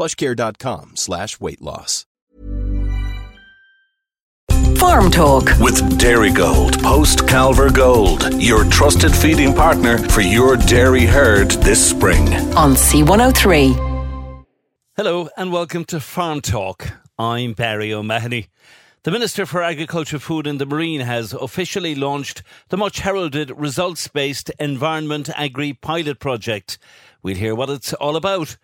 plushcare.com slash weight loss. Farm Talk with Dairygold, post Calver Gold, your trusted feeding partner for your dairy herd this spring. on C103. Hello and welcome to Farm Talk. I'm Barry O'Mahony. The Minister for Agriculture, Food and the Marine has officially launched the much heralded results based Environment Agri Pilot Project. We'll hear what it's all about.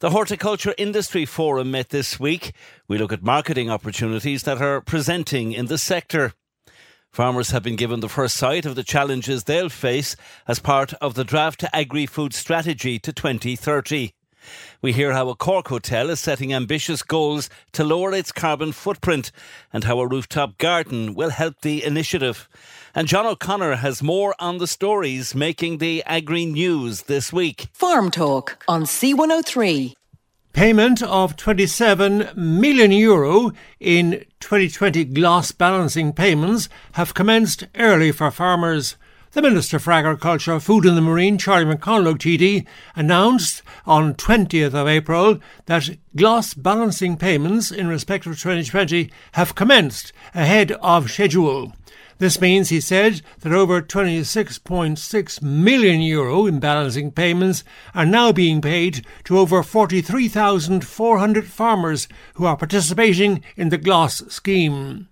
The Horticulture Industry Forum met this week. We look at marketing opportunities that are presenting in the sector. Farmers have been given the first sight of the challenges they'll face as part of the draft Agri Food Strategy to 2030. We hear how a Cork hotel is setting ambitious goals to lower its carbon footprint and how a rooftop garden will help the initiative. And John O'Connor has more on the stories making the agri news this week. Farm Talk on C103. Payment of 27 million euro in 2020 GLAS balancing payments have commenced early for farmers. The Minister for Agriculture, Food and the Marine, Charlie McConalogue TD, announced on 20th of April that GLAS balancing payments in respect of 2020 have commenced ahead of schedule. This means, he said, that over 26.6 million euro in balancing payments are now being paid to over 43,400 farmers who are participating in the GLAS scheme.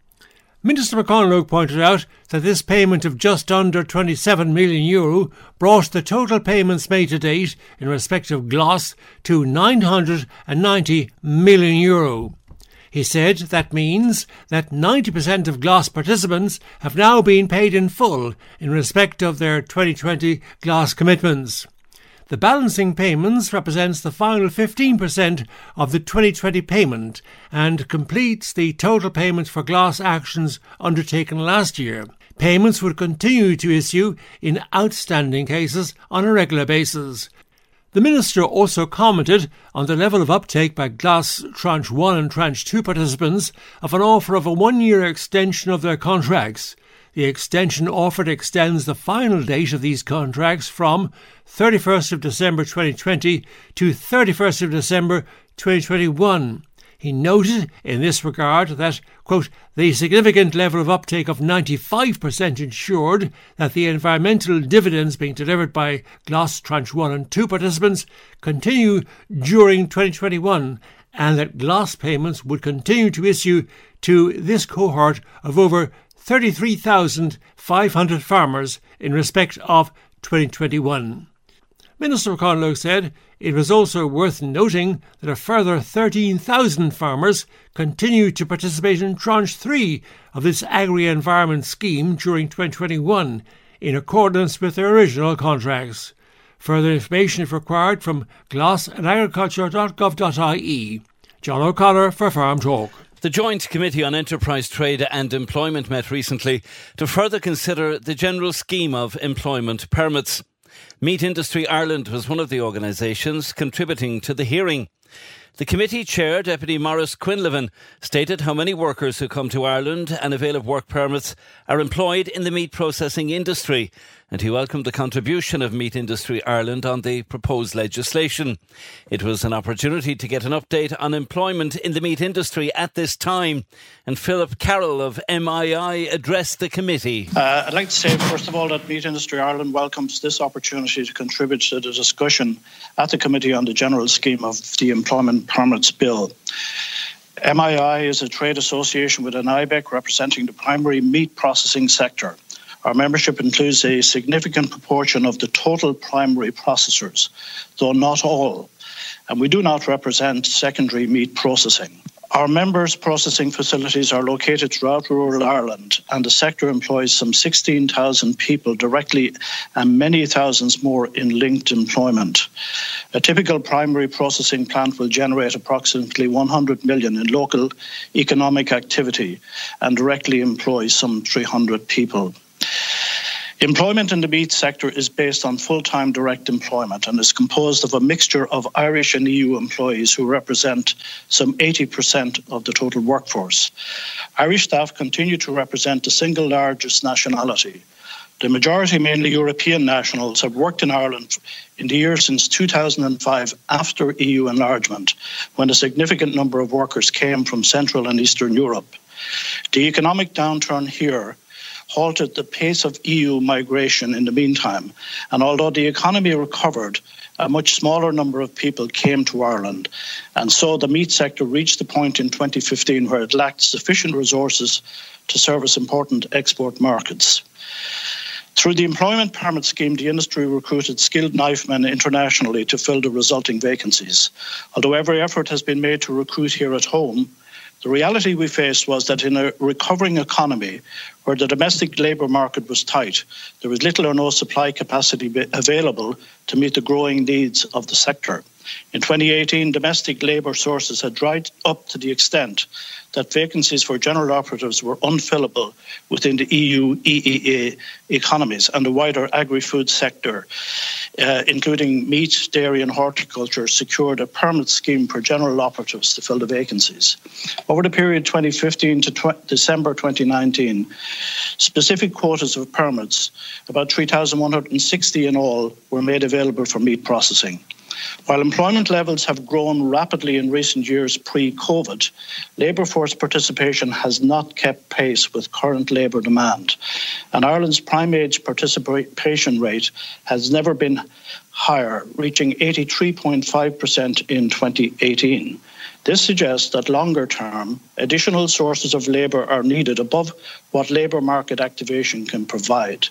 Minister McConalogue pointed out that this payment of just under 27 million euro brought the total payments made to date in respect of GLAS to 990 million euro. He said that means that 90% of GLAS participants have now been paid in full in respect of their 2020 GLAS commitments. The balancing payments represents the final 15% of the 2020 payment and completes the total payments for GLAS actions undertaken last year. Payments would continue to issue in outstanding cases on a regular basis. The Minister also commented on the level of uptake by GLAS Tranche 1 and Tranche 2 participants of an offer of a one year extension of their contracts. The extension offered extends the final date of these contracts from 31st of December 2020 to 31st of December 2021. He noted in this regard that, quote, the significant level of uptake of 95% ensured that the environmental dividends being delivered by GLAS Tranche 1 and 2 participants continue during 2021 and that GLAS payments would continue to issue to this cohort of over 33,500 farmers in respect of 2021. Minister McConalogue said it was also worth noting that a further 13,000 farmers continued to participate in Tranche 3 of this agri environment scheme during 2021 in accordance with their original contracts. Further information is required from glass and agriculture.gov.ie. John O'Connor for Farm Talk. The Joint Committee on Enterprise, Trade and Employment met recently to further consider the general scheme of employment permits. Meat Industry Ireland was one of the organisations contributing to the hearing. The committee chair, Deputy Maurice Quinlivan, stated how many workers who come to Ireland and avail of work permits are employed in the meat processing industry, and he welcomed the contribution of Meat Industry Ireland on the proposed legislation. It was an opportunity to get an update on employment in the meat industry at this time, and Philip Carroll of MII addressed the committee. Uh, I'd like to say, first of all, that Meat Industry Ireland welcomes this opportunity to contribute to the discussion at the Committee on the General Scheme of the Employment Permits Bill. MII is a trade association with an IBEC representing the primary meat processing sector. Our membership includes a significant proportion of the total primary processors, though not all, and we do not represent secondary meat processing. Our members' processing facilities are located throughout rural Ireland, and the sector employs some 16,000 people directly and many thousands more in linked employment. A typical primary processing plant will generate approximately 100 million in local economic activity and directly employ some 300 people. Employment in the meat sector is based on full time direct employment and is composed of a mixture of Irish and EU employees who represent some 80% of the total workforce. Irish staff continue to represent the single largest nationality. The majority, mainly European nationals, have worked in Ireland in the years since 2005 after EU enlargement, when a significant number of workers came from Central and Eastern Europe. The economic downturn here halted the pace of EU migration in the meantime. And although the economy recovered, a much smaller number of people came to Ireland. And so the meat sector reached the point in 2015 where it lacked sufficient resources to service important export markets. Through the employment permit scheme, the industry recruited skilled knifemen internationally to fill the resulting vacancies. Although every effort has been made to recruit here at home, the reality we faced was that in a recovering economy where the domestic labour market was tight, there was little or no supply capacity available to meet the growing needs of the sector. In 2018, domestic labour sources had dried up to the extent that vacancies for general operatives were unfillable within the EU EEA economies and the wider agri food sector, uh, including meat, dairy, and horticulture, secured a permanent scheme for general operatives to fill the vacancies. Over the period 2015 to tw- December 2019, specific quotas of permits, about 3,160 in all, were made available for meat processing. While employment levels have grown rapidly in recent years pre COVID, labour force participation has not kept pace with current labour demand. And Ireland's prime age participation rate has never been higher, reaching 83.5% in 2018. This suggests that longer term, additional sources of labour are needed above what labour market activation can provide.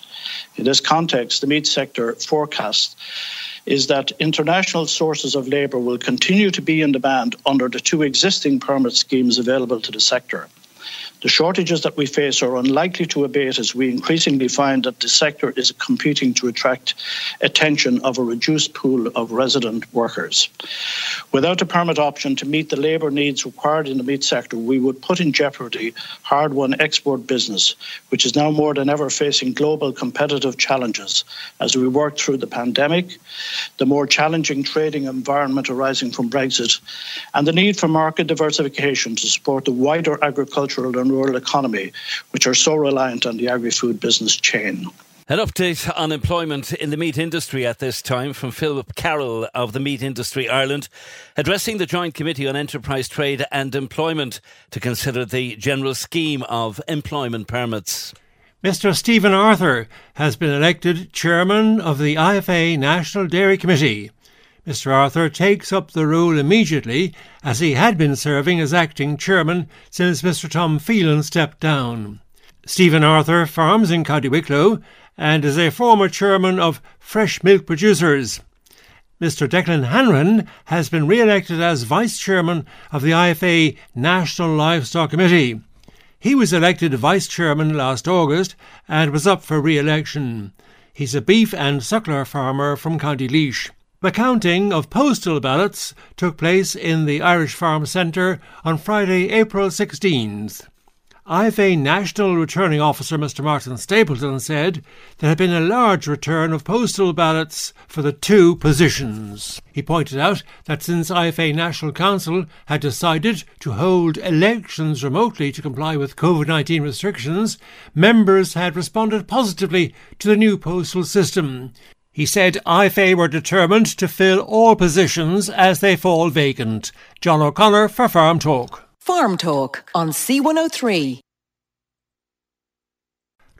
In this context, the meat sector forecasts is that international sources of labour will continue to be in demand under the two existing permit schemes available to the sector. The shortages that we face are unlikely to abate as we increasingly find that the sector is competing to attract attention of a reduced pool of resident workers. Without a permit option to meet the labour needs required in the meat sector, we would put in jeopardy hard won export business, which is now more than ever facing global competitive challenges as we work through the pandemic, the more challenging trading environment arising from Brexit, and the need for market diversification to support the wider agricultural and rural economy, which are so reliant on the agri food business chain. An update on employment in the meat industry at this time from Philip Carroll of the Meat Industry Ireland, addressing the Joint Committee on Enterprise Trade and Employment to consider the general scheme of employment permits. Mr. Stephen Arthur has been elected chairman of the IFA National Dairy Committee. Mr. Arthur takes up the role immediately, as he had been serving as acting chairman since Mr. Tom Phelan stepped down. Stephen Arthur farms in County Wicklow and is a former chairman of Fresh Milk Producers. Mr. Declan Hanrahan has been re elected as vice chairman of the IFA National Livestock Committee. He was elected vice chairman last August and was up for re election. He's a beef and suckler farmer from County Laois. The counting of postal ballots took place in the Irish Farm Centre on Friday, April 16th. IFA National Returning Officer Mr. Martin Stapleton said there had been a large return of postal ballots for the two positions. He pointed out that since IFA National Council had decided to hold elections remotely to comply with COVID 19 restrictions, members had responded positively to the new postal system. He said IFA were determined to fill all positions as they fall vacant. John O'Connor for Farm Talk. Farm Talk on C103.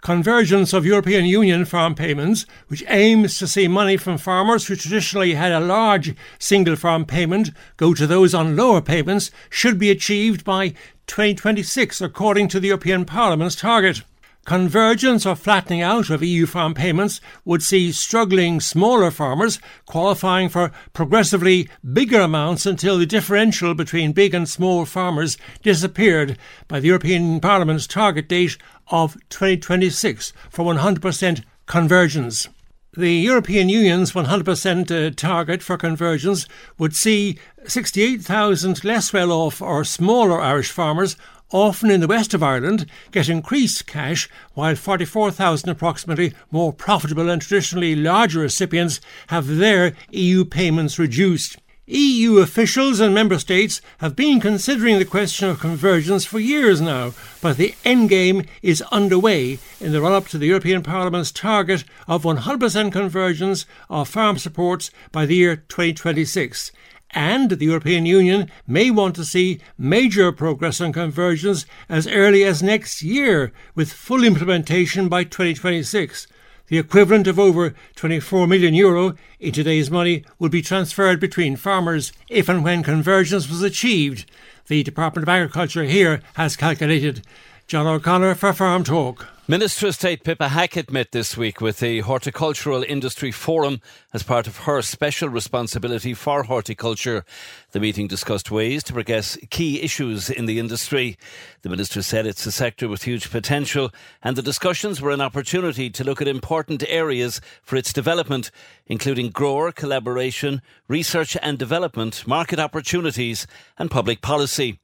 convergence of European Union farm payments, which aims to see money from farmers who traditionally had a large single farm payment go to those on lower payments, should be achieved by 2026, according to the European Parliament's target. Convergence or flattening out of EU farm payments would see struggling smaller farmers qualifying for progressively bigger amounts until the differential between big and small farmers disappeared by the European Parliament's target date of 2026 for 100% convergence. The European Union's 100% uh, target for convergence would see 68,000 less well off or smaller Irish farmers often in the west of Ireland, get increased cash, while 44,000 approximately more profitable and traditionally larger recipients have their EU payments reduced. EU officials and member states have been considering the question of convergence for years now, but the endgame is underway in the run up to the European Parliament's target of 100% convergence of farm supports by the year 2026 and the European Union may want to see major progress on convergence as early as next year, with full implementation by 2026. The equivalent of over 24 million euro in today's money would be transferred between farmers if and when convergence was achieved. The Department of Agriculture here has calculated. John O'Connor for Farm Talk. Minister of State Pippa Hackett met this week with the Horticultural Industry Forum as part of her special responsibility for horticulture. The meeting discussed ways to progress key issues in the industry. The Minister said it's a sector with huge potential and the discussions were an opportunity to look at important areas for its development, including grower collaboration, research and development, market opportunities and public policy.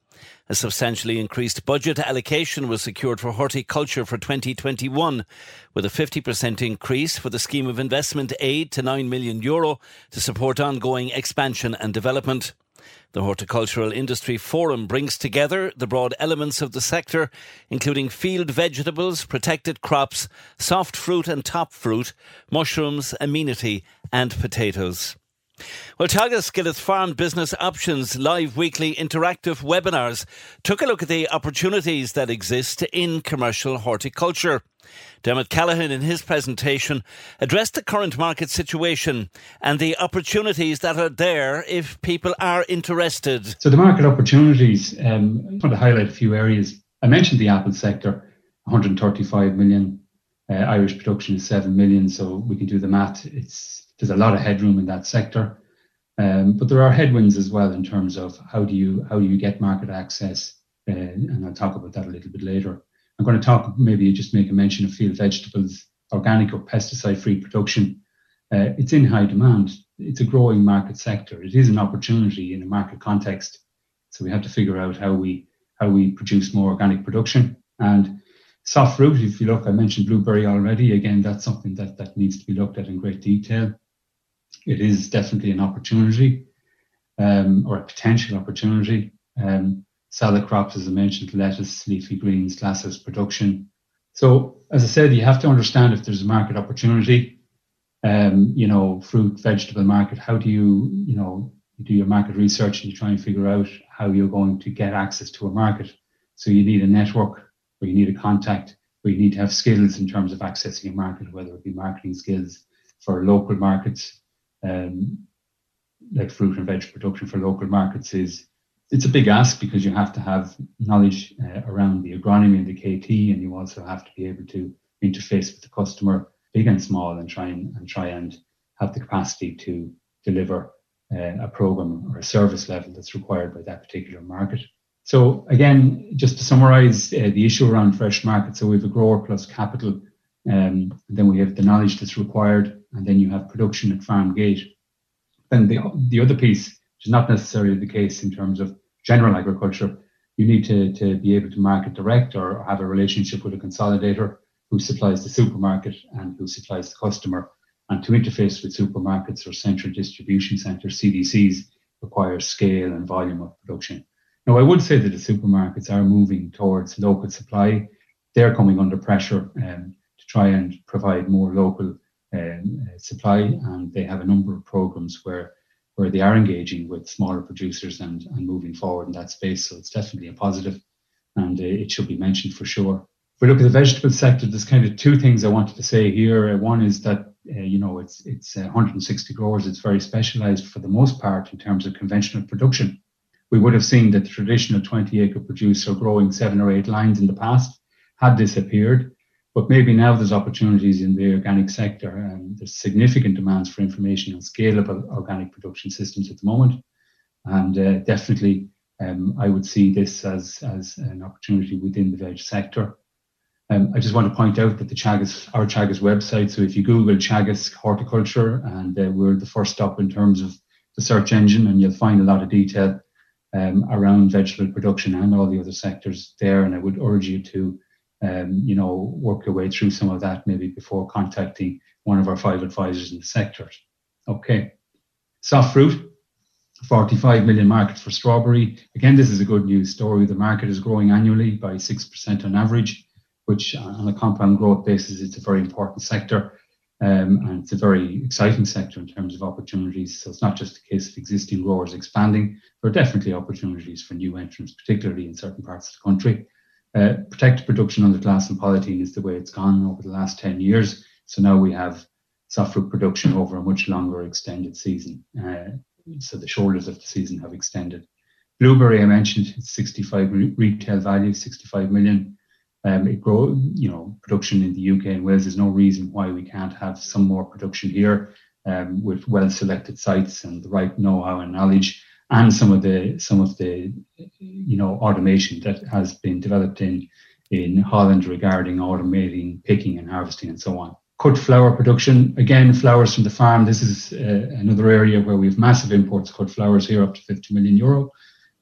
A substantially increased budget allocation was secured for horticulture for 2021, with a 50% increase for the scheme of investment aid to 9 million euro to support ongoing expansion and development. The Horticultural Industry Forum brings together the broad elements of the sector, including field vegetables, protected crops, soft fruit and top fruit, mushrooms, amenity, and potatoes. Well, Teagasc Skilleth Farm Business Options live weekly interactive webinars took a look at the opportunities that exist in commercial horticulture. Dermot Callaghan, in his presentation, addressed the current market situation and the opportunities that are there if people are interested. So, the market opportunities, um, I want to highlight a few areas. I mentioned the apple sector, 135 million. Uh, Irish production is 7 million, so we can do the math. It's there's a lot of headroom in that sector. Um, but there are headwinds as well in terms of how do you how do you get market access, uh, and I'll talk about that a little bit later. I'm going to talk maybe just make a mention of field vegetables, organic or pesticide-free production. Uh, it's in high demand. It's a growing market sector. It is an opportunity in a market context. So we have to figure out how we how we produce more organic production and soft fruit. If you look, I mentioned blueberry already. Again, that's something that that needs to be looked at in great detail it is definitely an opportunity um, or a potential opportunity. Um, salad crops, as I mentioned, lettuce, leafy greens, glasses production. So, as I said, you have to understand if there's a market opportunity. Um, you know, fruit, vegetable market. How do you, you know, you do your market research and you try and figure out how you're going to get access to a market. So you need a network, or you need a contact, or you need to have skills in terms of accessing a market, whether it be marketing skills for local markets, um, like fruit and veg production for local markets is it's a big ask because you have to have knowledge uh, around the agronomy and the KT, and you also have to be able to interface with the customer, big and small, and try and, and try and have the capacity to deliver uh, a program or a service level that's required by that particular market. So again, just to summarise uh, the issue around fresh markets, so we have a grower plus capital, um, then we have the knowledge that's required and then you have production at farm gate. Then the, the other piece, which is not necessarily the case in terms of general agriculture, you need to, to be able to market direct or have a relationship with a consolidator who supplies the supermarket and who supplies the customer. And to interface with supermarkets or central distribution centres, CDCs, requires scale and volume of production. Now, I would say that the supermarkets are moving towards local supply. They're coming under pressure um, try and provide more local um, uh, supply, and they have a number of programs where where they are engaging with smaller producers and, and moving forward in that space. So it's definitely a positive, and uh, it should be mentioned for sure. If we look at the vegetable sector, there's kind of two things I wanted to say here. Uh, one is that uh, you know it's it's uh, 160 growers. It's very specialised for the most part in terms of conventional production. We would have seen that the traditional 20 acre producer growing seven or eight lines in the past had disappeared. But maybe now there's opportunities in the organic sector, and there's significant demands for information on scalable organic production systems at the moment. And uh, definitely, um, I would see this as, as an opportunity within the veg sector. Um, I just want to point out that the Teagasc, our Teagasc website, so if you Google Teagasc horticulture, and uh, we're the first stop in terms of the search engine, and you'll find a lot of detail um, around vegetable production and all the other sectors there. And I would urge you to um, you know, work your way through some of that maybe before contacting one of our five advisors in the sector. Okay. Soft fruit, 45 million market for strawberry. Again, this is a good news story. The market is growing annually by 6% on average, which on a compound growth basis, it's a very important sector. Um, and it's a very exciting sector in terms of opportunities. So it's not just a case of existing growers expanding. There are definitely opportunities for new entrants, particularly in certain parts of the country. Uh, protected production under glass and polythene is the way it's gone over the last 10 years. So now we have soft fruit production over a much longer extended season. Uh, so the shoulders of the season have extended. Blueberry, I mentioned, 65 re- retail value, 65 million. Um, it grow, you know, production in the UK and Wales. There's no reason why we can't have some more production here um, with well selected sites and the right know-how and knowledge and some of the some of the you know automation that has been developed in in Holland regarding automating picking and harvesting and so on. Cut flower production again, flowers from the farm. This is uh, another area where we have massive imports cut flowers here, up to 50 million euro.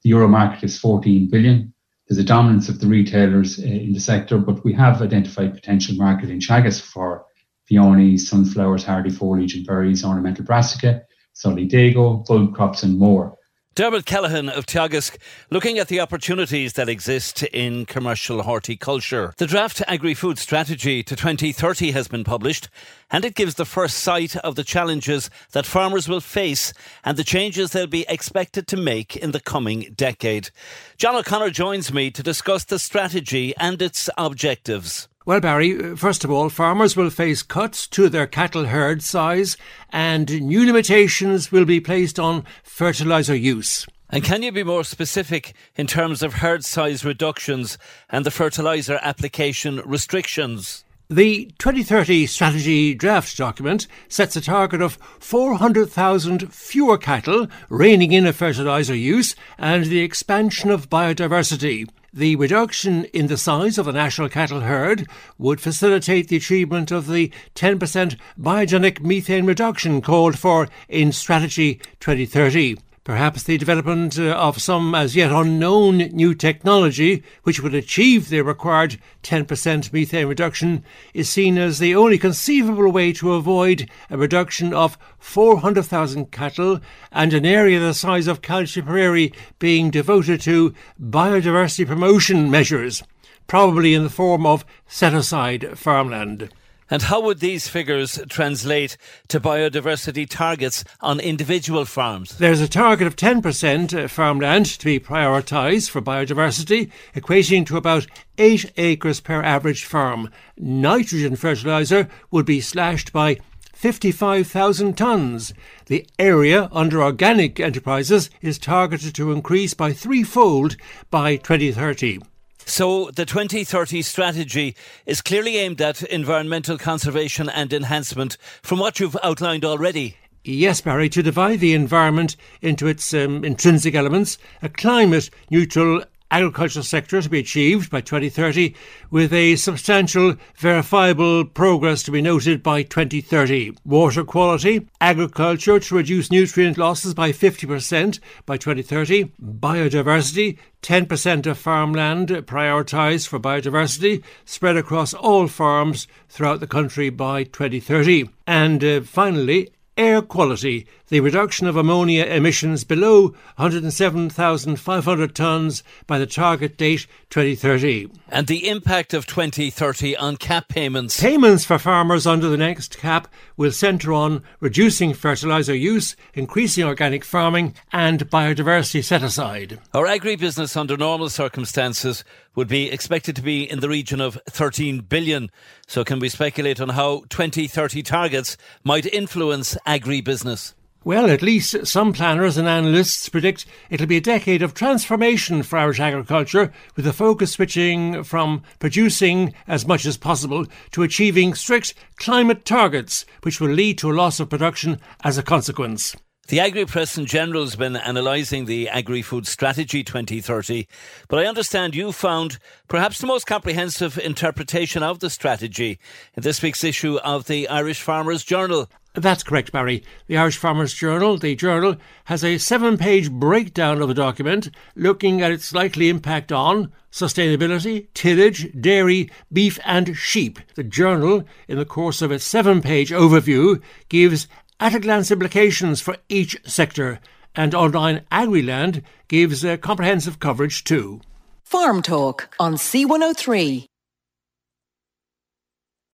The euro market is 14 billion. There's a dominance of the retailers uh, in the sector, but we have identified potential market in Teagasc for peonies, sunflowers, hardy foliage and berries, ornamental brassica, solidago, bulb crops and more. Dermot Callaghan of Teagasc, looking at the opportunities that exist in commercial horticulture. The draft agri food strategy to 2030 has been published, and it gives the first sight of the challenges that farmers will face and the changes they'll be expected to make in the coming decade. John O'Connor joins me to discuss the strategy and its objectives. Well, Barry, uh, first of all, farmers will face cuts to their cattle herd size and new limitations will be placed on fertiliser use. And can you be more specific in terms of herd size reductions and the fertiliser application restrictions? The 2030 strategy draft document sets a target of 400,000 fewer cattle, reining in a fertiliser use, and the expansion of biodiversity. The reduction in the size of the national cattle herd would facilitate the achievement of the 10% biogenic methane reduction called for in Strategy 2030. Perhaps the development uh, of some as yet unknown new technology, which would achieve the required 10% methane reduction, is seen as the only conceivable way to avoid a reduction of 400,000 cattle and an area the size of Tipperary being devoted to biodiversity promotion measures, probably in the form of set aside farmland. And how would these figures translate to biodiversity targets on individual farms? There's a target of 10% uh, farmland to be prioritised for biodiversity, equating to about 8 acres per average farm. Nitrogen fertiliser would be slashed by 55,000 tonnes. The area under organic enterprises is targeted to increase by threefold by 2030. So the 2030 strategy is clearly aimed at environmental conservation and enhancement from what you've outlined already. Yes, Barry, to divide the environment into its um, intrinsic elements, a climate neutral agricultural sector to be achieved by 2030, with a substantial verifiable progress to be noted by 2030. Water quality, agriculture to reduce nutrient losses by 50% by 2030, biodiversity, 10% of farmland prioritised for biodiversity, spread across all farms throughout the country by 2030. And uh, finally, air quality, the reduction of ammonia emissions below 107,500 tonnes by the target date 2030. And the impact of 2030 on cap payments. Payments for farmers under the next cap will centre on reducing fertiliser use, increasing organic farming, and biodiversity set aside. Our agribusiness under normal circumstances would be expected to be in the region of 13 billion. So, can we speculate on how 2030 targets might influence agribusiness? Well, at least some planners and analysts predict it'll be a decade of transformation for Irish agriculture, with the focus switching from producing as much as possible to achieving strict climate targets, which will lead to a loss of production as a consequence. The Agri Press in general has been analysing the Agri Food Strategy 2030, but I understand you found perhaps the most comprehensive interpretation of the strategy in this week's issue of the Irish Farmers Journal. That's correct, Barry. The Irish Farmers Journal, the journal, has a seven page breakdown of the document looking at its likely impact on sustainability, tillage, dairy, beef, and sheep. The journal, in the course of its seven page overview, gives at a glance implications for each sector, and online AgriLand gives a comprehensive coverage too. Farm Talk on C103.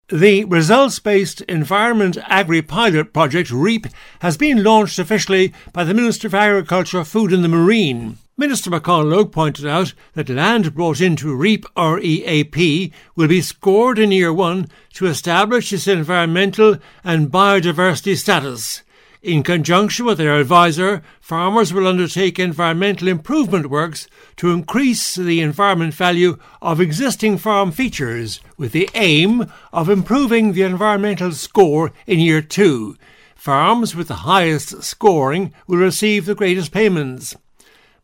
The results based Environment Agri Pilot Project, REAP, has been launched officially by the Minister for Agriculture, Food and the Marine. Minister McConalogue pointed out that land brought into REAP or EAP will be scored in year one to establish its environmental and biodiversity status. In conjunction with their advisor, farmers will undertake environmental improvement works to increase the environment value of existing farm features with the aim of improving the environmental score in year two. Farms with the highest scoring will receive the greatest payments.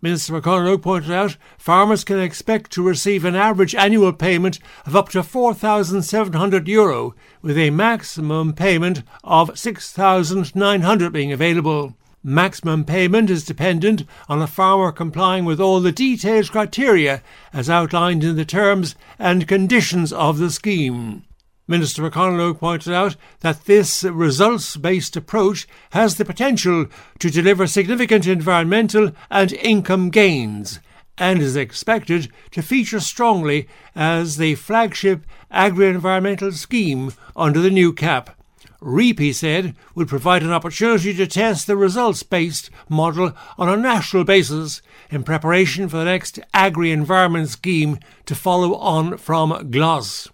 Minister McConalogue pointed out farmers can expect to receive an average annual payment of up to €4,700 Euro, with a maximum payment of €6,900 being available. Maximum payment is dependent on a farmer complying with all the detailed criteria as outlined in the terms and conditions of the scheme. Minister McConalogue pointed out that this results based approach has the potential to deliver significant environmental and income gains and is expected to feature strongly as the flagship agri environmental scheme under the new cap. REAP, he said, would provide an opportunity to test the results based model on a national basis in preparation for the next agri environment scheme to follow on from GLAS.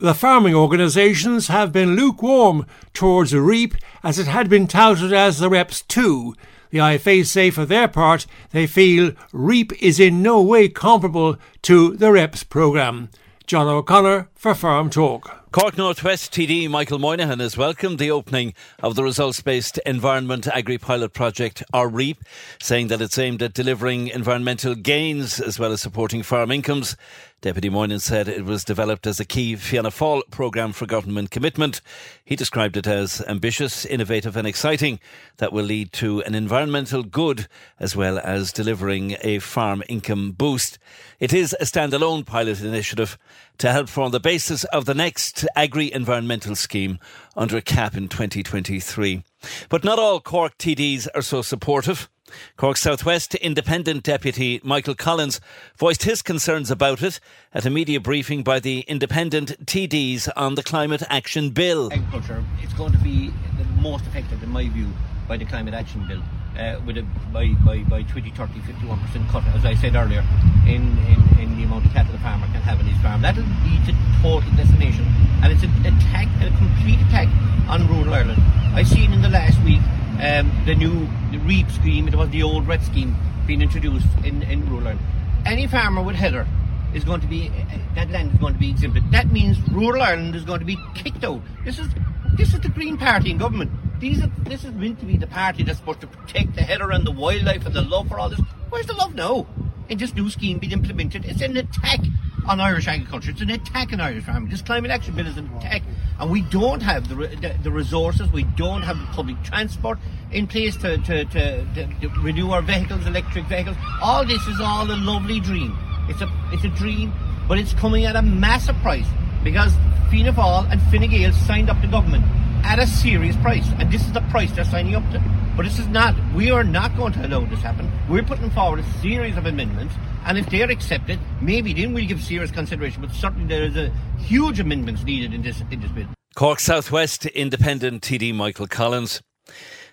The farming organisations have been lukewarm towards REAP as it had been touted as the REPS 2. The IFA say for their part they feel REAP is in no way comparable to the REPS programme. John O'Connor for Farm Talk. Cork Northwest TD Michael Moynihan has welcomed the opening of the results based Environment Agri Pilot Project, or REAP, saying that it's aimed at delivering environmental gains as well as supporting farm incomes. Deputy Moynihan said it was developed as a key Fianna Fáil programme for government commitment. He described it as ambitious, innovative, and exciting that will lead to an environmental good as well as delivering a farm income boost. It is a standalone pilot initiative to help form the basis of the next agri environmental scheme under a cap in 2023. But not all Cork TDs are so supportive. Cork Southwest Independent Deputy Michael Collins voiced his concerns about it at a media briefing by the Independent TDs on the Climate Action Bill. Agriculture is going to be the most affected, in my view, by the Climate Action Bill. Uh, with a, by, by, by 20, 30, 51% cut, as I said earlier, in, in, in the amount of cattle a farmer can have in his farm. That'll lead to total decimation. And it's an attack, a complete attack on rural Ireland. I've seen in the last week um, the new REAP scheme, it was the old REPS scheme being introduced in, in rural Ireland. Any farmer with heather is going to be, that land is going to be exempted. That means rural Ireland is going to be kicked out. This is, this is the Green Party in government. These are, this is meant to be the party that's supposed to protect the heather and the wildlife and the love for all this. Where's the love now? In this new scheme being implemented, it's an attack on Irish agriculture. It's an attack on Irish farming. This climate action bill is an attack, and we don't have the, the, the resources, we don't have the public transport in place to, to, to, to, renew our vehicles, electric vehicles. All this is all a lovely dream. It's a it's a dream, but it's coming at a massive price because Fianna Fáil and Fine Gael signed up the government at a serious price, and this is the price they're signing up to. But this is not, we are not going to allow this happen. We're putting forward a series of amendments, and if they're accepted, maybe then we'll give serious consideration. But certainly there is a huge amendments needed in this in this bill. Cork Southwest Independent TD Michael Collins.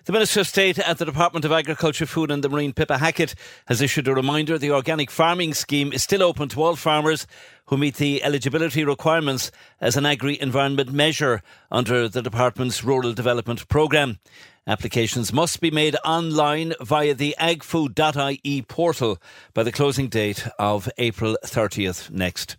The Minister of State at the Department of Agriculture, Food and the Marine, Pippa Hackett, has issued a reminder the organic farming scheme is still open to all farmers who meet the eligibility requirements as an agri-environment measure under the department's rural development programme. Applications must be made online via the agfood.ie portal by the closing date of April 30th next.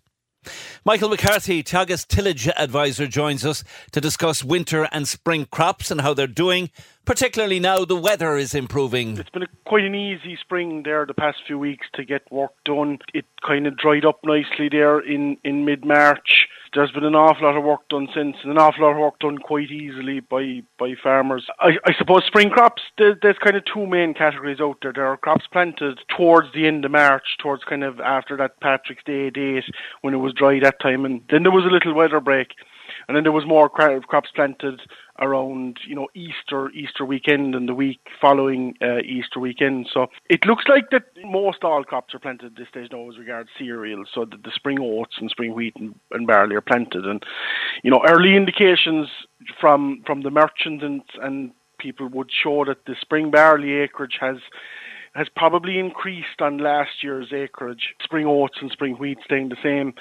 Michael McCarthy, Teagasc tillage advisor, joins us to discuss winter and spring crops and how they're doing, particularly now the weather is improving. It's been a, quite an easy spring there the past few weeks to get work done. It kind of dried up nicely there in, in mid March there's been an awful lot of work done since, and an awful lot of work done quite easily by by farmers. I, I suppose spring crops. There's, there's kind of two main categories out there. There are crops planted towards the end of March, towards kind of after that Patrick's Day date when it was dry that time, and then there was a little weather break, and then there was more crops planted around you know Easter Easter weekend and the week following uh, Easter weekend. So it looks like that most all crops are planted this stage now as regards cereals. So the, the spring oats and spring wheat and, and, barley are planted, and you know early indications from from the merchants and, and people would show that the spring barley acreage has has probably increased on last year's acreage. Spring oats and spring wheat staying the same.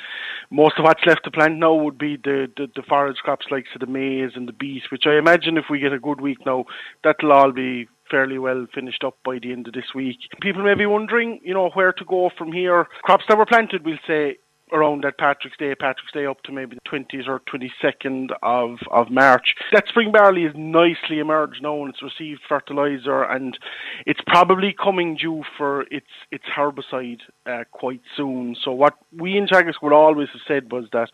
Most of what's left to plant now would be the, the, the forage crops like so the maize and the beet, which I imagine if we get a good week now, that'll all be fairly well finished up by the end of this week. People may be wondering, you know, where to go from here. Crops that were planted, we'll say, around that Patrick's Day, Patrick's Day up to maybe the 20th or 22nd of, of March. That spring barley is nicely emerged now and it's received fertiliser and it's probably coming due for its its herbicide uh, quite soon. So what we in Teagasc would always have said was that,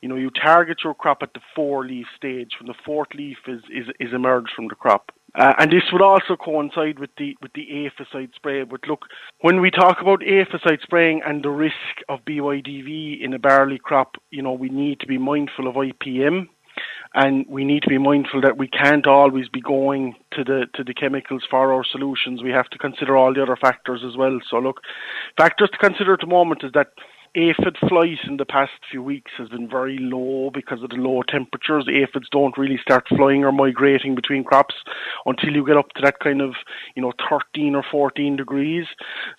you know, you target your crop at the four leaf stage when the fourth leaf is, is, is emerged from the crop. Uh, and this would also coincide with the with the aphicide spray. But look, when we talk about aphicide spraying and the risk of BYDV in a barley crop, you know, we need to be mindful of IPM, and we need to be mindful that we can't always be going to the to the chemicals for our solutions. We have to consider all the other factors as well. So look, factors to consider at the moment is that aphid flight in the past few weeks has been very low because of the low temperatures. Aphids don't really start flying or migrating between crops until you get up to that kind of, you know, 13 or 14 degrees.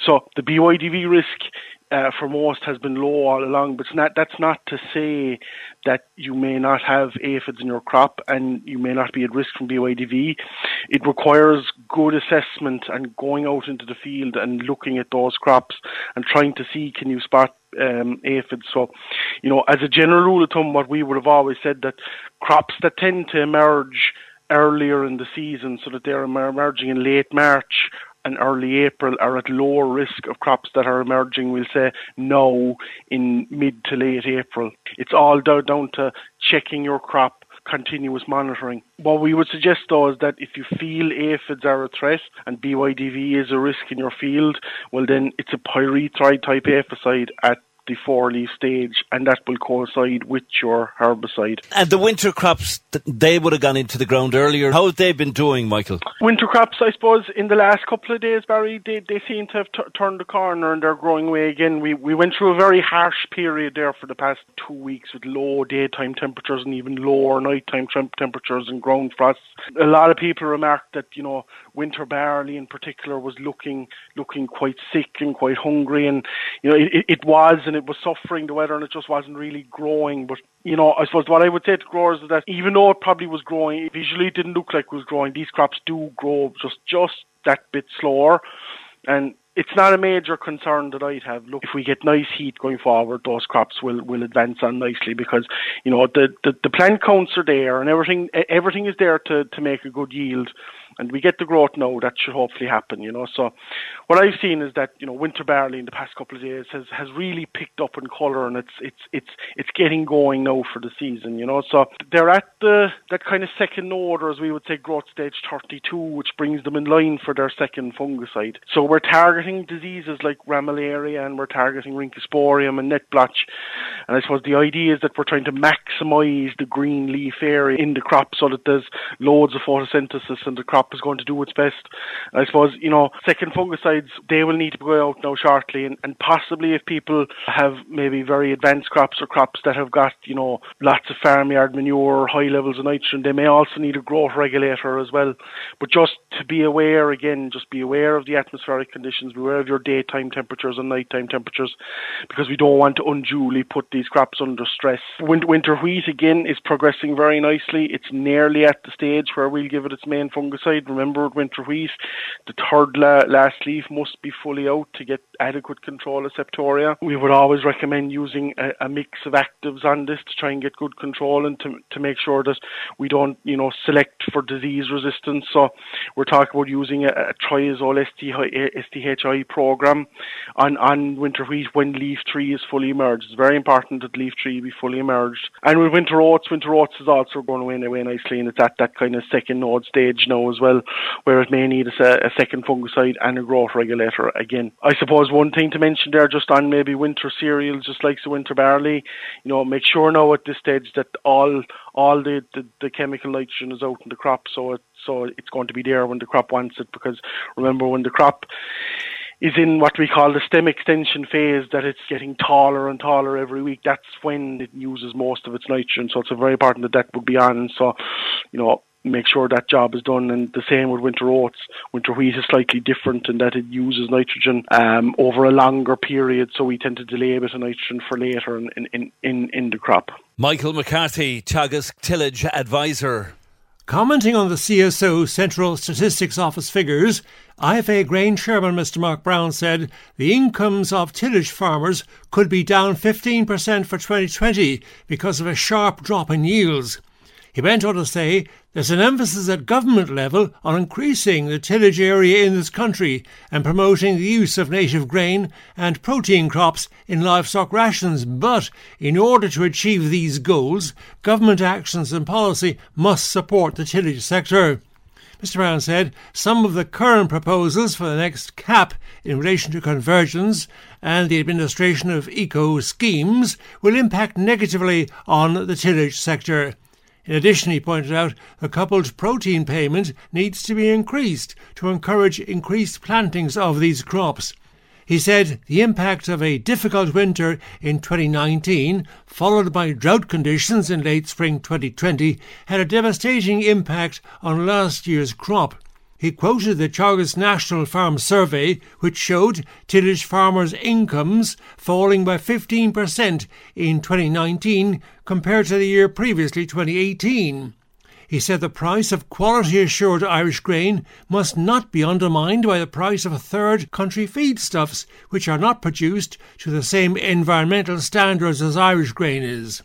So the BYDV risk uh, for most has been low all along, but not, that's not to say that you may not have aphids in your crop and you may not be at risk from BYDV. It requires good assessment and going out into the field and looking at those crops and trying to see can you spot um, aphids. So, you know, as a general rule of thumb, what we would have always said that crops that tend to emerge earlier in the season so that they're emerging in late March and early April are at lower risk of crops that are emerging, we'll say, now in mid to late April. It's all down to checking your crop continuous monitoring. What we would suggest though is that if you feel aphids are a threat and BYDV is a risk in your field, well then it's a pyrethroid type aphicide at the four leaf stage, and that will coincide with your herbicide. And the winter crops, they would have gone into the ground earlier. How have they been doing, Michael? Winter crops, I suppose, in the last couple of days, Barry, they, they seem to have t- turned the corner and they're growing away again. We, we went through a very harsh period there for the past two weeks with low daytime temperatures and even lower nighttime temperatures and ground frosts. A lot of people remarked that, you know, winter barley in particular was looking looking quite sick and quite hungry and you know it, it was and it was suffering. The weather and it just wasn't really growing. But you know I suppose what I would say to growers is that even though it probably was growing visually it didn't look like it was growing. These crops do grow just just that bit slower. And it's not a major concern that I'd have. Look, if we get nice heat going forward, those crops will, will advance on nicely because, you know, the, the, the plant counts are there and everything, everything is there to, to make a good yield. And we get the growth now. That should hopefully happen you know. So what i've seen is that you know winter barley in the past couple of days has has really picked up in color and it's it's it's it's getting going now for the season you know. So they're at the that kind of second order as we would say growth stage 32 which brings them in line for their second fungicide. So we're targeting diseases like ramularia and we're targeting rhynchosporium and net blotch And I suppose the idea is that we're trying to maximise the green leaf area in the crop so that there's loads of photosynthesis and the crop is going to do its best. And I suppose, you know, second fungicides, they will need to go out now shortly and, and possibly if people have maybe very advanced crops or crops that have got, you know, lots of farmyard manure, high levels of nitrogen, they may also need a growth regulator as well. But just to be aware again, just be aware of the atmospheric conditions, be of your daytime temperatures and nighttime temperatures because we don't want to unduly put these crops under stress. Winter wheat again is progressing very nicely. It's nearly at the stage where we'll give it its main fungicide. Remember winter wheat, the third la- last leaf must be fully out to get adequate control of septoria. We would always recommend using a, a mix of actives on this to try and get good control and to, to make sure that we don't, you know, select for disease resistance. So we're talking about using a, a triazole STHI program on, on winter wheat when leaf tree is fully emerged. It's very important that leaf tree be fully emerged. And with winter oats, winter oats is also going away, away nicely and it's at that kind of second node stage now as well, where it may need a, a second fungicide and a growth regulator again. I suppose one thing to mention there just on maybe winter cereals, just like the winter barley, you know, make sure now at this stage that all all the, the, the chemical nitrogen is out in the crop so it so it's going to be there when the crop wants it because remember when the crop is in what we call the stem extension phase that it's getting taller and taller every week that's when it uses most of its nitrogen so it's a very important that that would be on so you know make sure that job is done. And the same with winter oats. Winter wheat is slightly different in that it uses nitrogen um, over a longer period, so we tend to delay a bit of nitrogen for later in, in, in, in the crop. Michael McCarthy, Teagasc Tillage Advisor. Commenting on the CSO Central Statistics Office figures, IFA Grain Chairman Mr. Mark Brown said the incomes of tillage farmers could be down 15% for 2020 because of a sharp drop in yields. He went on to say there's an emphasis at government level on increasing the tillage area in this country and promoting the use of native grain and protein crops in livestock rations. But in order to achieve these goals, government actions and policy must support the tillage sector. Mr. Brown said some of the current proposals for the next cap in relation to convergence and the administration of eco schemes will impact negatively on the tillage sector. In addition, he pointed out the coupled protein payment needs to be increased to encourage increased plantings of these crops. He said the impact of a difficult winter in 2019, followed by drought conditions in late spring 2020, had a devastating impact on last year's crop. He quoted the Teagasc National Farm Survey, which showed tillage farmers' incomes falling by 15% in 2019 compared to the year previously, 2018. He said the price of quality assured Irish grain must not be undermined by the price of third country feedstuffs, which are not produced to the same environmental standards as Irish grain is.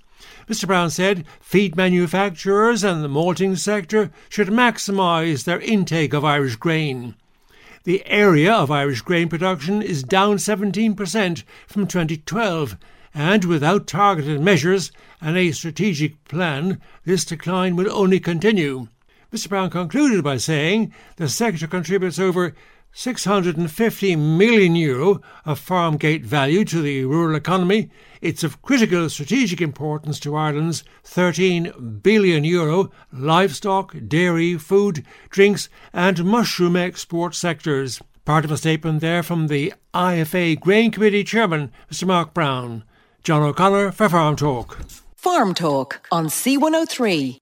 Mr. Brown said feed manufacturers and the malting sector should maximise their intake of Irish grain. The area of Irish grain production is down 17% from 2012, and without targeted measures and a strategic plan, this decline will only continue. Mr. Brown concluded by saying the sector contributes over 650 million euro of farm gate value to the rural economy. It's of critical strategic importance to Ireland's 13 billion euro livestock, dairy, food, drinks, and mushroom export sectors. Part of a statement there from the IFA Grain Committee Chairman, Mr. Mark Brown. John O'Connor for Farm Talk. Farm Talk on C103.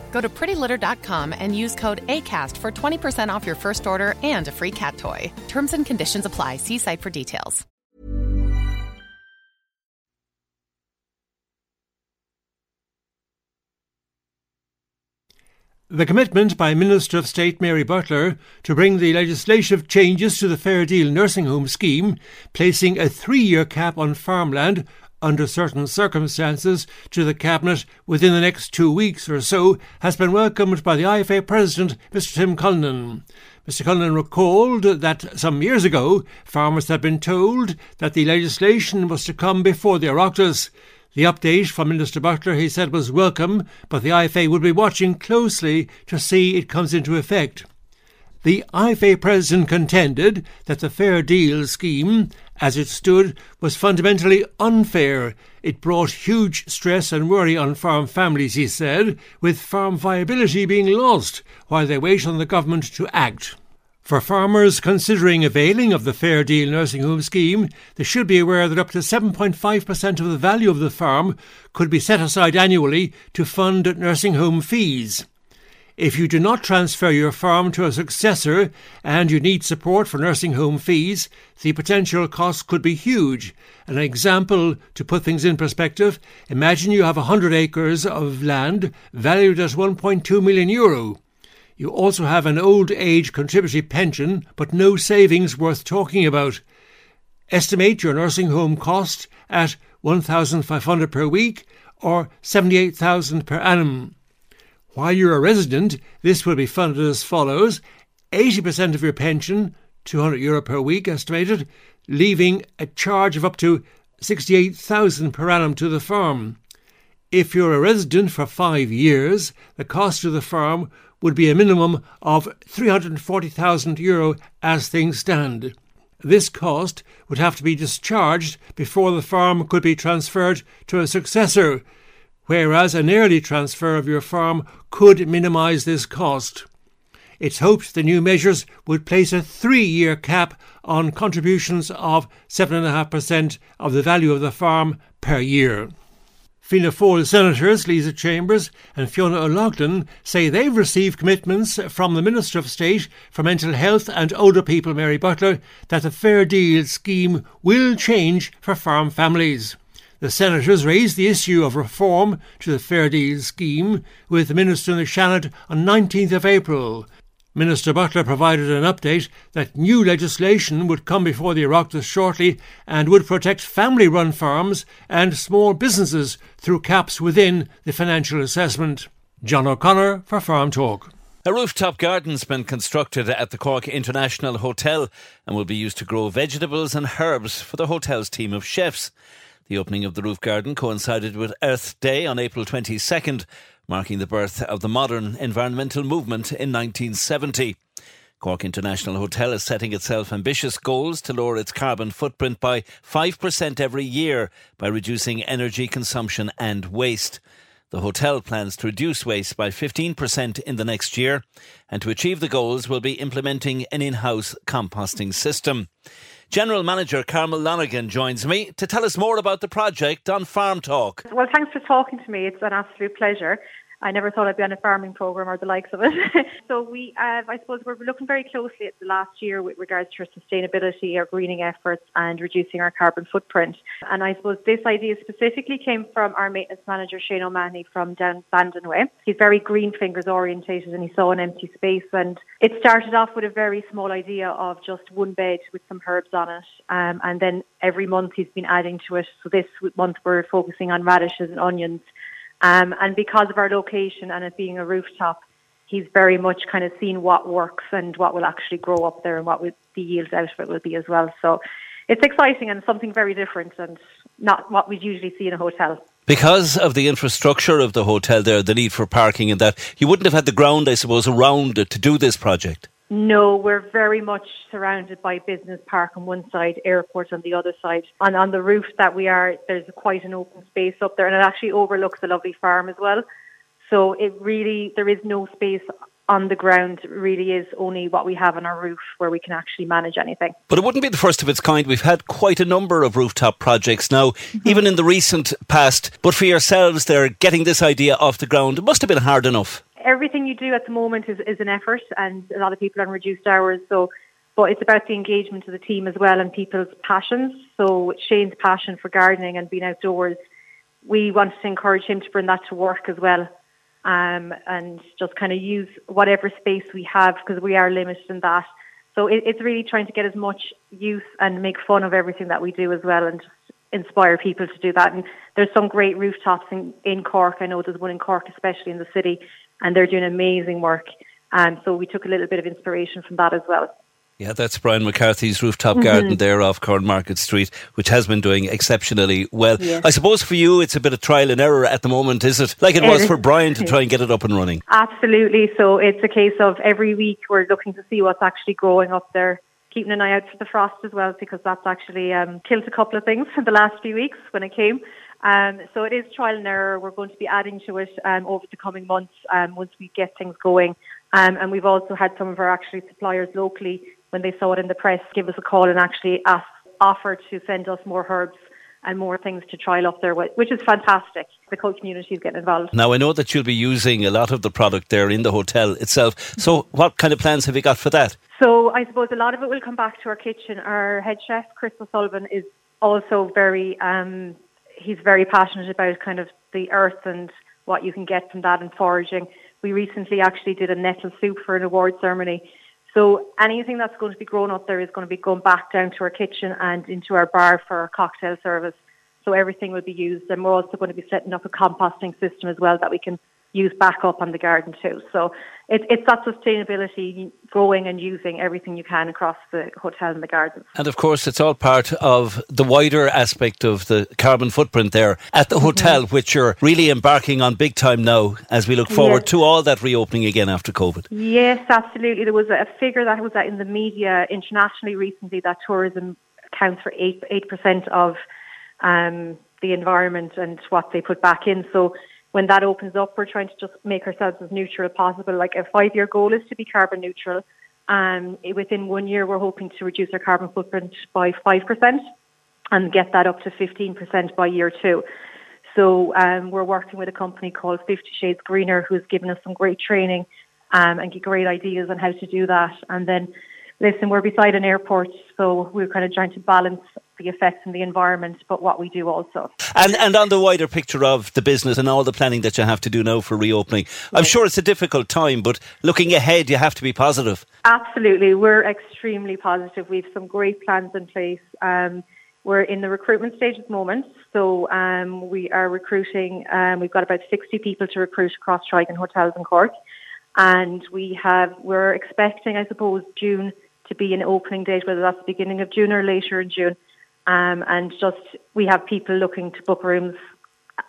Go to prettylitter.com and use code ACAST for 20% off your first order and a free cat toy. Terms and conditions apply. See site for details. The commitment by Minister of State Mary Butler to bring the legislative changes to the Fair Deal nursing home scheme, placing a three year cap on farmland under certain circumstances to the Cabinet within the next two weeks or so, has been welcomed by the IFA President, Mr Tim Cullinan. Mr Cullinan recalled that some years ago farmers had been told that the legislation was to come before the Oireachtas. The update from Minister Butler, he said, was welcome, but the IFA would be watching closely to see it comes into effect. The IFA president contended that the Fair Deal scheme, as it stood, was fundamentally unfair. It brought huge stress and worry on farm families, he said, with farm viability being lost while they wait on the government to act. For farmers considering availing of the Fair Deal nursing home scheme, they should be aware that up to 7.5% of the value of the farm could be set aside annually to fund nursing home fees. If you do not transfer your farm to a successor and you need support for nursing home fees, the potential costs could be huge. An example to put things in perspective imagine you have 100 acres of land valued at 1.2 million euro. You also have an old age contributory pension, but no savings worth talking about. Estimate your nursing home cost at 1,500 per week or 78,000 per annum. While you're a resident, this will be funded as follows 80% of your pension, 200 euro per week estimated, leaving a charge of up to 68,000 per annum to the farm. If you're a resident for five years, the cost to the farm would be a minimum of 340,000 euro as things stand. This cost would have to be discharged before the farm could be transferred to a successor, whereas an early transfer of your farm could minimise this cost. It's hoped the new measures would place a three year cap on contributions of 7.5% of the value of the farm per year. Fianna Fáil senators Lisa Chambers and Fiona O'Loughlin say they've received commitments from the Minister of State for Mental Health and Older People, Mary Butler, that the Fair Deal scheme will change for farm families. The senators raised the issue of reform to the Fair Deal scheme with the Minister in the Seanad on 19th of April. Minister Butler provided an update that new legislation would come before the Oireachtas shortly and would protect family run farms and small businesses through caps within the financial assessment. John O'Connor for Farm Talk. A rooftop garden's been constructed at the Cork International Hotel and will be used to grow vegetables and herbs for the hotel's team of chefs. The opening of the roof garden coincided with Earth Day on April 22nd, marking the birth of the modern environmental movement in 1970. Cork International Hotel is setting itself ambitious goals to lower its carbon footprint by 5% every year by reducing energy consumption and waste. The hotel plans to reduce waste by 15% in the next year, and to achieve the goals will be implementing an in-house composting system. General Manager Carmel Lonergan joins me to tell us more about the project on Farm Talk. Well, thanks for talking to me. It's an absolute pleasure. I never thought I'd be on a farming program or the likes of it. so we, uh, I suppose, we're looking very closely at the last year with regards to our sustainability, our greening efforts, and reducing our carbon footprint. And I suppose this idea specifically came from our maintenance manager Shane O'Mahony from down Bandon Way. He's very green fingers orientated, and he saw an empty space. And it started off with a very small idea of just one bed with some herbs on it, um, and then every month he's been adding to it. So this month we're focusing on radishes and onions. Um, and because of our location and it being a rooftop, he's very much kind of seen what works and what will actually grow up there and what the yield out of it will be as well. So it's exciting and something very different. And not what we'd usually see in a hotel. Because of the infrastructure of the hotel there, the need for parking and that, you wouldn't have had the ground, I suppose, around it to do this project. No, we're very much surrounded by business park on one side, airport on the other side. And on the roof that we are, there's quite an open space up there and it actually overlooks a lovely farm as well. So it really, there is no space on the ground. Really is only what we have on our roof where we can actually manage anything. But it wouldn't be the first of its kind. We've had quite a number of rooftop projects now, mm-hmm. even in the recent past. But for yourselves, they're getting this idea off the ground. It must have been hard enough everything you do at the moment is, is an effort, and a lot of people are on reduced hours. So, but it's about the engagement of the team as well and people's passions. So Shane's passion for gardening and being outdoors, we wanted to encourage him to bring that to work as well, um, and just kind of use whatever space we have because we are limited in that. So it, it's really trying to get as much use and make fun of everything that we do as well, and inspire people to do that. And there's some great rooftops in, in Cork. I know there's one in Cork, especially in the city, and they're doing amazing work. And so we took a little bit of inspiration from that as well. Yeah, that's Brian McCarthy's rooftop mm-hmm. garden there off Cornmarket Street, which has been doing exceptionally well. Yes. I suppose for you, it's a bit of trial and error at the moment, is it? Like it, it was is. for Brian to try and get it up and running. Absolutely. So it's a case of every week we're looking to see what's actually growing up there, keeping an eye out for the frost as well, because that's actually um, killed a couple of things in the last few weeks when it came. Um, so it is trial and error. We're going to be adding to it um, over the coming months um, once we get things going. Um, and we've also had some of our actually suppliers locally, when they saw it in the press, give us a call and actually ask, offer to send us more herbs and more things to trial up there, which is fantastic. The whole community is getting involved. Now, I know that you'll be using a lot of the product there in the hotel itself. So, what kind of plans have you got for that? So, I suppose a lot of it will come back to our kitchen. Our head chef, Chris O'Sullivan, is also very um, he's very passionate about kind of the earth and what you can get from that and foraging. We recently actually did a nettle soup for an award ceremony. So anything that's going to be grown up there is going to be going back down to our kitchen and into our bar for our cocktail service. So everything will be used, and we're also going to be setting up a composting system as well that we can use back up on the garden too. So it, it's that sustainability, growing and using everything you can across the hotel and the gardens. And of course, it's all part of the wider aspect of the carbon footprint there at the hotel, mm-hmm. which you're really embarking on big time now as we look forward yes. to all that reopening again after COVID. Yes, absolutely. There was a figure that was in the media internationally recently that tourism accounts for 8, 8% of um, the environment and what they put back in. So when that opens up, we're trying to just make ourselves as neutral as possible. Like a five year goal is to be carbon neutral. And within one year, we're hoping to reduce our carbon footprint by 5% and get that up to 15% by year two. So um, we're working with a company called Fifty Shades Greener, who's given us some great training um, and great ideas on how to do that. And then listen, we're beside an airport, so we're kind of trying to balance the effects on the environment, but what we do also. And and on the wider picture of the business and all the planning that you have to do now for reopening, I'm sure it's a difficult time, but looking ahead, you have to be positive. Absolutely, we're extremely positive. We've some great plans in place. Um, we're in the recruitment stage at the moment, so um, we are recruiting. Um, we've got about 60 people to recruit across Trigon Hotels in Cork, and we have we're expecting, I suppose, June to be an opening date, whether that's the beginning of June or later in June. Um, and just we have people looking to book rooms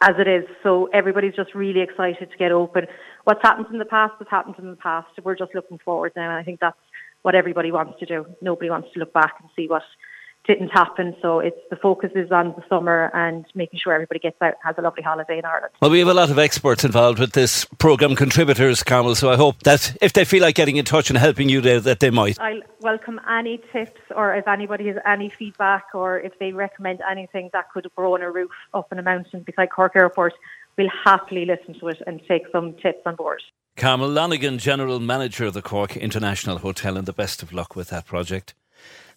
as it is. So everybody's just really excited to get open. What's happened in the past has happened in the past. We're just looking forward now. And I think that's what everybody wants to do. Nobody wants to look back and see what didn't happen. So it's the focus is on the summer and making sure everybody gets out and has a lovely holiday in Ireland. Well, we have a lot of experts involved with this programme, contributors, Carmel. So I hope that if they feel like getting in touch and helping you there, that they might. I'll welcome any tips or if anybody has any feedback or if they recommend anything that could grow on a roof up in a mountain beside Cork Airport. We'll happily listen to it and take some tips on board. Carmel Lonergan, General Manager of the Cork International Hotel, and the best of luck with that project.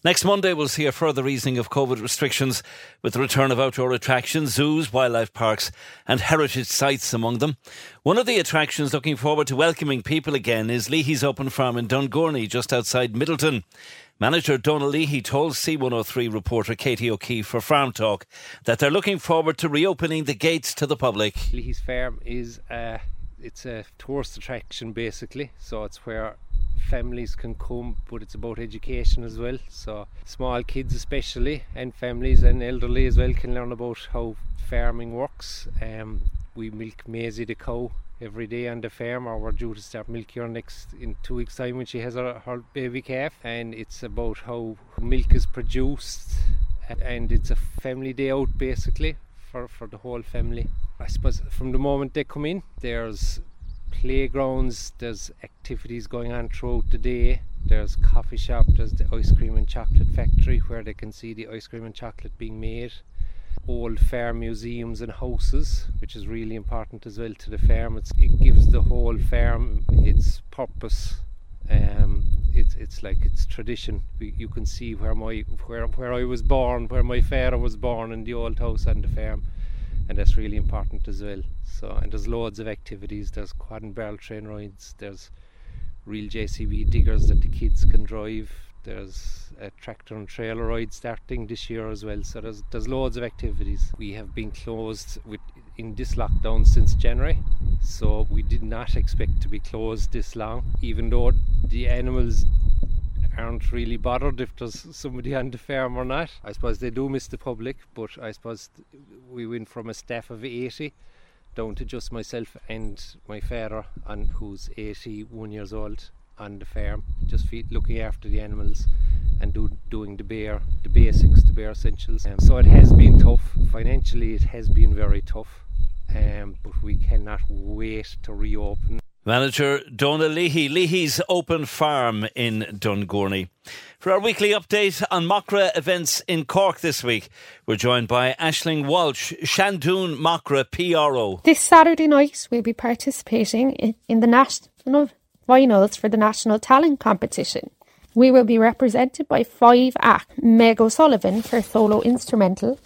Next Monday, we'll see a further easing of COVID restrictions with the return of outdoor attractions, zoos, wildlife parks, and heritage sites among them. One of the attractions looking forward to welcoming people again is Leahy's Open Farm in Dungorney, just outside Midleton. Manager Donald Leahy told C103 reporter Katie O'Keefe for Farm Talk that they're looking forward to reopening the gates to the public. Leahy's Farm is uh, it's a tourist attraction basically, so it's where families can come, but it's about education as well. So small kids especially, and families and elderly as well can learn about how farming works. Um, we milk Maisie the cow every day on the farm or we're due to start milking her next in two weeks time when she has her, her baby calf and it's about how milk is produced and it's a family day out basically for, for the whole family. I suppose from the moment they come in there's playgrounds, there's activities going on throughout the day. There's coffee shop, there's the ice cream and chocolate factory where they can see the ice cream and chocolate being made. Old farm museums and houses, which is really important as well to the farm. It's, it gives the whole farm its purpose. Um, it's it's like it's tradition. You can see where my where where I was born, where my father was born in the old house on the farm and that's really important as well. So and there's loads of activities. There's quad and barrel train rides. There's real JCB diggers that the kids can drive. There's a tractor and trailer ride starting this year as well. So there's there's loads of activities. We have been closed with in this lockdown since January, so we did not expect to be closed this long. Even though the animals aren't really bothered if there's somebody on the farm or not. I suppose they do miss the public, but I suppose we went from a staff of 80 down to just myself and my father, and who's 81 years old on the farm, just looking after the animals and do, doing the bare, the basics, the bare essentials. Um, so it has been tough. Financially, it has been very tough, um, but we cannot wait to reopen. Manager Donna Leahy, Leahy's Open Farm in Dungorney. For our weekly update on Macra events in Cork this week, we're joined by Ashling Walsh, Shandon Macra PRO. This Saturday night, we'll be participating in the national finals for the National Talent Competition. We will be represented by five acts Meg O'Sullivan for solo instrumental,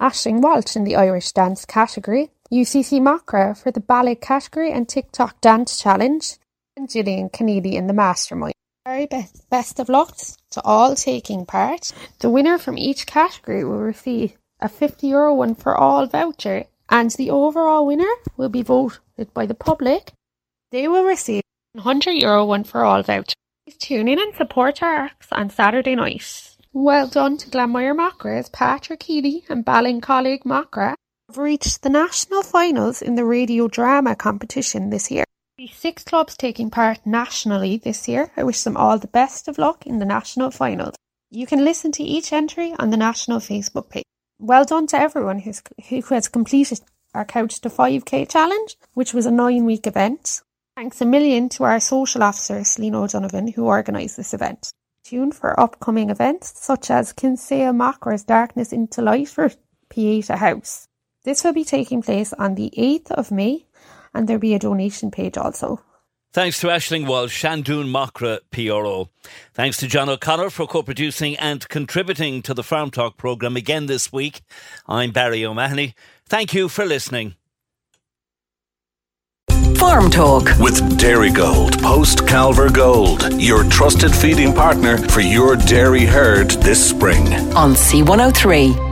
Ashling Walsh in the Irish dance category, UCC Macra for the ballet category and TikTok dance challenge, and Gillian Keneally in the mastermind. Very best, best of luck to all taking part. The winner from each category will receive a 50 euro one for all voucher, and the overall winner will be voted by the public. They will receive a 100 euro one for all voucher. Please tune in and support our acts on Saturday night. Well done to Glanmire Macras, Patrick Healy and Ballincollig Macra have reached the national finals in the radio drama competition this year. Six clubs taking part nationally this year. I wish them all the best of luck in the national finals. You can listen to each entry on the national Facebook page. Well done to everyone who's, who has completed our Couch to 5k challenge, which was a nine week event. Thanks a million to our social officer, Celine O'Donovan, who organised this event. Tune for upcoming events such as Kinsale Macra's Darkness into Light for Pieta House. This will be taking place on the 8th of May and there'll be a donation page also. Thanks to Ashling Walsh, Shandon Macra PRO. Thanks to John O'Connor for co producing and contributing to the Farm Talk programme again this week. I'm Barry O'Mahony. Thank you for listening. Farm Talk with Dairygold, post Calver Gold, your trusted feeding partner for your dairy herd this spring. On C103.